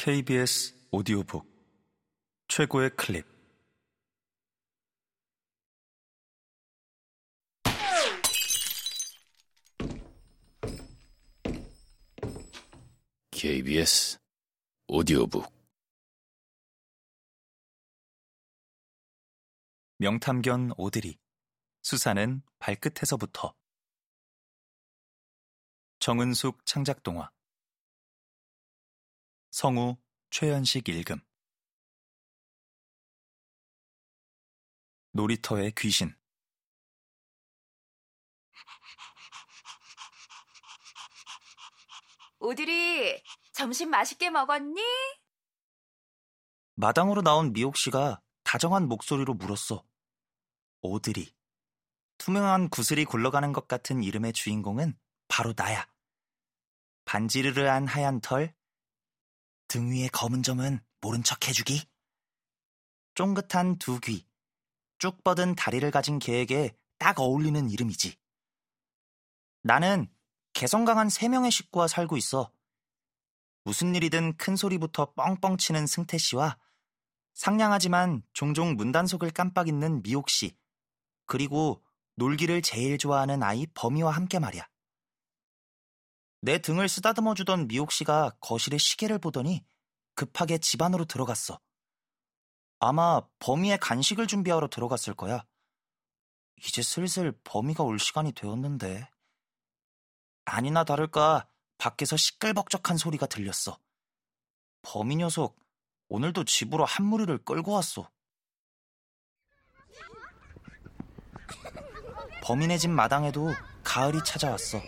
KBS 오디오북 최고의 클립. KBS 오디오북. 명탐견 오드리 수사는 발끝에서부터. 정은숙 창작동화 성우 최연식 읽음 놀이터의 귀신 오드리, 점심 맛있게 먹었니? 마당으로 나온 미옥 씨가 다정한 목소리로 물었어. 오드리. 투명한 구슬이 굴러가는 것 같은 이름의 주인공은 바로 나야. 반지르르한 하얀 털, 등 위의 검은 점은 모른 척 해주기. 쫑긋한 두 귀, 쭉 뻗은 다리를 가진 개에게 딱 어울리는 이름이지. 나는 개성 강한 세 명의 식구와 살고 있어. 무슨 일이든 큰 소리부터 뻥뻥 치는 승태 씨와 상냥하지만 종종 문단속을 깜빡 잊는 미옥 씨, 그리고 놀기를 제일 좋아하는 아이 범이와 함께 말이야. 내 등을 쓰다듬어 주던 미옥 씨가 거실에 시계를 보더니 급하게 집 안으로 들어갔어. 아마 범이의 간식을 준비하러 들어갔을 거야. 이제 슬슬 범이가 올 시간이 되었는데. 아니나 다를까 밖에서 시끌벅적한 소리가 들렸어. 범이 녀석 오늘도 집으로 한 무리를 끌고 왔어. 범인의 집 마당에도 가을이 찾아왔어.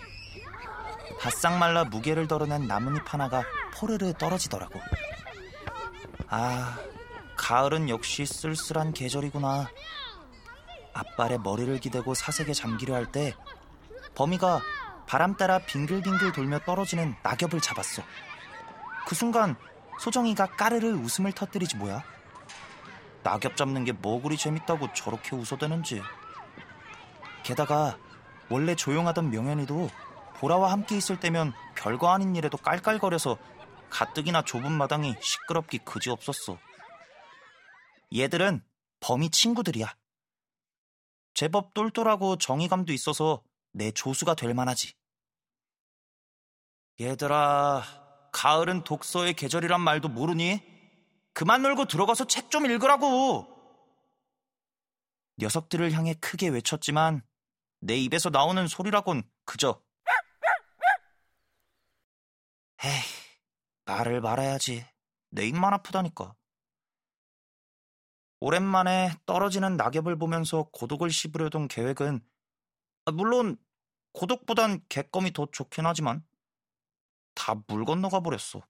바싹 말라 무게를 덜어낸 나뭇잎 하나가 포르르 떨어지더라고. 아, 가을은 역시 쓸쓸한 계절이구나. 앞발에 머리를 기대고 사색에 잠기려 할 때 범이가 바람 따라 빙글빙글 돌며 떨어지는 낙엽을 잡았어. 그 순간 소정이가 까르르 웃음을 터뜨리지 뭐야. 낙엽 잡는 게 뭐 그리 재밌다고 저렇게 웃어대는지. 게다가 원래 조용하던 명현이도 보라와 함께 있을 때면 별거 아닌 일에도 깔깔거려서 가뜩이나 좁은 마당이 시끄럽기 그지없었어. 얘들은 범이 친구들이야. 제법 똘똘하고 정의감도 있어서 내 조수가 될 만하지. 얘들아, 가을은 독서의 계절이란 말도 모르니? 그만 놀고 들어가서 책 좀 읽으라고! 녀석들을 향해 크게 외쳤지만 내 입에서 나오는 소리라곤 그저 에이, 말을 말아야지. 내 입만 아프다니까. 오랜만에 떨어지는 낙엽을 보면서 고독을 씹으려던 계획은 아, 물론 고독보단 객검이 더 좋긴 하지만 다 물 건너가 버렸어.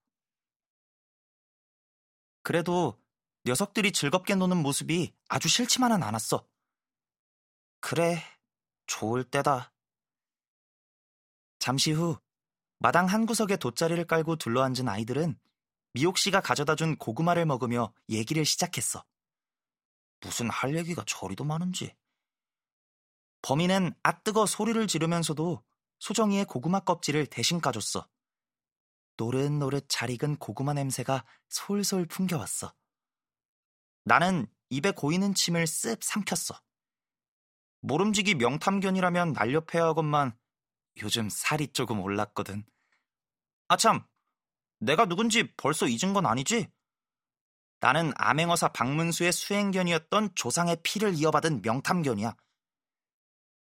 그래도 녀석들이 즐겁게 노는 모습이 아주 싫지만은 않았어. 그래, 좋을 때다. 잠시 후 마당 한 구석에 돗자리를 깔고 둘러앉은 아이들은 미옥 씨가 가져다 준 고구마를 먹으며 얘기를 시작했어. 무슨 할 얘기가 저리도 많은지. 범인은 아뜨거 소리를 지르면서도 소정이의 고구마 껍질을 대신 까줬어. 노릇노릇 잘 익은 고구마 냄새가 솔솔 풍겨왔어. 나는 입에 고이는 침을 쓱 삼켰어. 모름지기 명탐견이라면 날렵해야 하건만 요즘 살이 조금 올랐거든. 아참, 내가 누군지 벌써 잊은 건 아니지? 나는 암행어사 박문수의 수행견이었던 조상의 피를 이어받은 명탐견이야.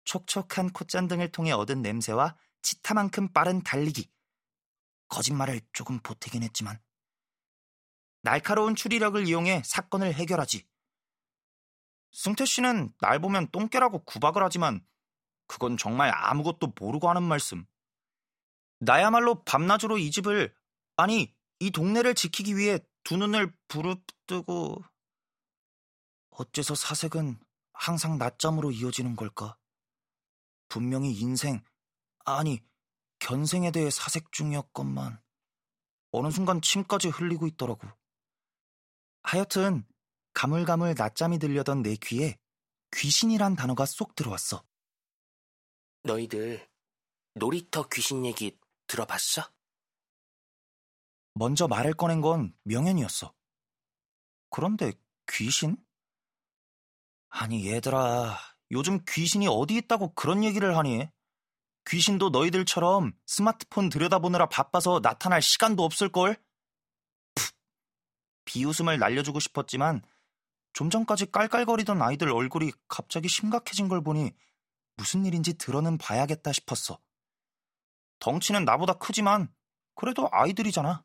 촉촉한 콧잔등을 통해 얻은 냄새와 치타만큼 빠른 달리기. 거짓말을 조금 보태긴 했지만. 날카로운 추리력을 이용해 사건을 해결하지. 승태 씨는 날 보면 똥개라고 구박을 하지만 그건 정말 아무것도 모르고 하는 말씀. 나야말로 밤낮으로 이 집을, 아니, 이 동네를 지키기 위해 두 눈을 부릅뜨고, 어째서 사색은 항상 낮잠으로 이어지는 걸까? 분명히 인생, 아니, 견생에 대해 사색 중이었건만, 어느 순간 침까지 흘리고 있더라고. 하여튼, 가물가물 낮잠이 들려던 내 귀에 귀신이란 단어가 쏙 들어왔어. 너희들 놀이터 귀신 얘기 들어봤어? 먼저 말을 꺼낸 건 명현이었어. 그런데 귀신? 아니, 얘들아. 요즘 귀신이 어디 있다고 그런 얘기를 하니? 귀신도 너희들처럼 스마트폰 들여다보느라 바빠서 나타날 시간도 없을걸? 푸, 비웃음을 날려주고 싶었지만 좀 전까지 깔깔거리던 아이들 얼굴이 갑자기 심각해진 걸 보니 무슨 일인지 들어는 봐야겠다 싶었어. 덩치는 나보다 크지만 그래도 아이들이잖아.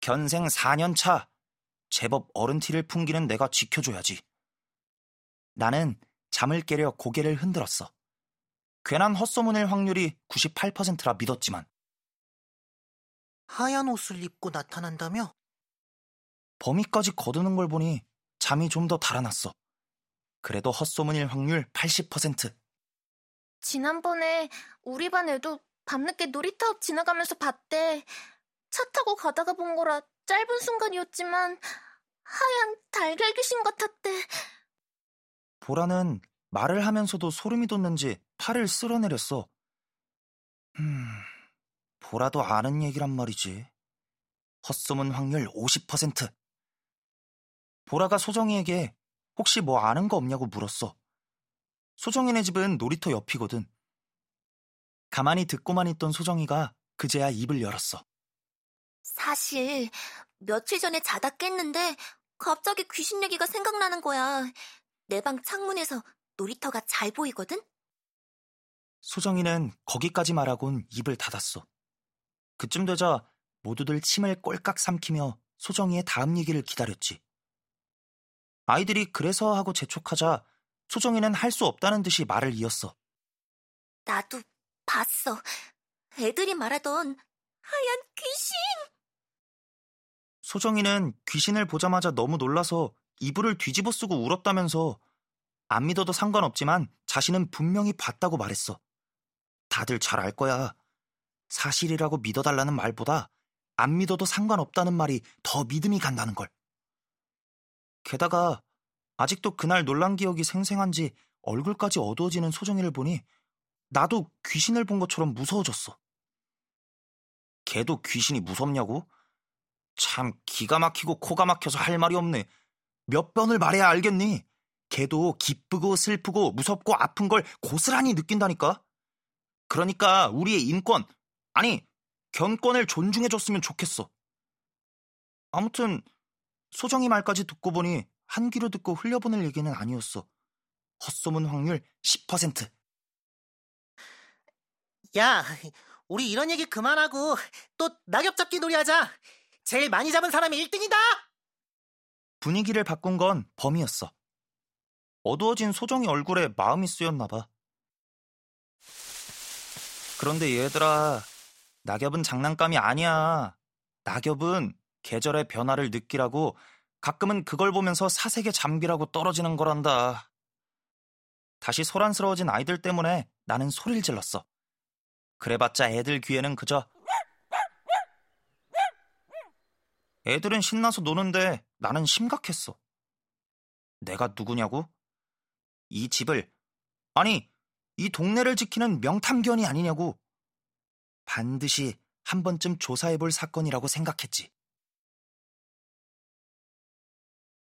견생 4년 차. 제법 어른 티를 풍기는 내가 지켜줘야지. 나는 잠을 깨려 고개를 흔들었어. 괜한 헛소문일 확률이 98%라 믿었지만. 하얀 옷을 입고 나타난다며? 범위까지 거두는 걸 보니 잠이 좀 더 달아났어. 그래도 헛소문일 확률 80%. 지난번에 우리 반 애도 밤늦게 놀이터 앞 지나가면서 봤대. 차 타고 가다가 본 거라 짧은 순간이었지만 하얀 달걀 귀신 같았대. 보라는 말을 하면서도 소름이 돋는지 팔을 쓸어내렸어. 음, 보라도 아는 얘기란 말이지. 헛소문 확률 50%. 보라가 소정이에게 혹시 뭐 아는 거 없냐고 물었어. 소정이네 집은 놀이터 옆이거든. 가만히 듣고만 있던 소정이가 그제야 입을 열었어. 사실 며칠 전에 자다 깼는데 갑자기 귀신 얘기가 생각나는 거야. 내 방 창문에서 놀이터가 잘 보이거든? 소정이는 거기까지 말하곤 입을 닫았어. 그쯤 되자 모두들 침을 꼴깍 삼키며 소정이의 다음 얘기를 기다렸지. 아이들이 그래서 하고 재촉하자 소정이는 할 수 없다는 듯이 말을 이었어. 나도 봤어. 애들이 말하던 하얀 귀신! 소정이는 귀신을 보자마자 너무 놀라서 이불을 뒤집어 쓰고 울었다면서 안 믿어도 상관없지만 자신은 분명히 봤다고 말했어. 다들 잘 알 거야. 사실이라고 믿어달라는 말보다 안 믿어도 상관없다는 말이 더 믿음이 간다는 걸. 게다가 아직도 그날 놀란 기억이 생생한지 얼굴까지 어두워지는 소정이를 보니 나도 귀신을 본 것처럼 무서워졌어. 걔도 귀신이 무섭냐고? 참 기가 막히고 코가 막혀서 할 말이 없네. 몇 번을 말해야 알겠니? 걔도 기쁘고 슬프고 무섭고 아픈 걸 고스란히 느낀다니까? 그러니까 우리의 인권, 아니, 견권을 존중해줬으면 좋겠어. 아무튼, 소정이 말까지 듣고 보니 한 귀로 듣고 흘려보낼 얘기는 아니었어. 헛소문 확률 10%. 야, 우리 이런 얘기 그만하고 또 낙엽 잡기 놀이 하자. 제일 많이 잡은 사람이 1등이다! 분위기를 바꾼 건 범이었어. 어두워진 소정이 얼굴에 마음이 쓰였나 봐. 그런데 얘들아, 낙엽은 장난감이 아니야. 낙엽은 계절의 변화를 느끼라고 가끔은 그걸 보면서 사색에 잠기라고 떨어지는 거란다. 다시 소란스러워진 아이들 때문에 나는 소리를 질렀어. 그래봤자 애들 귀에는 그저 애들은 신나서 노는데 나는 심각했어. 내가 누구냐고? 이 집을, 아니, 이 동네를 지키는 명탐견이 아니냐고. 반드시 한 번쯤 조사해볼 사건이라고 생각했지.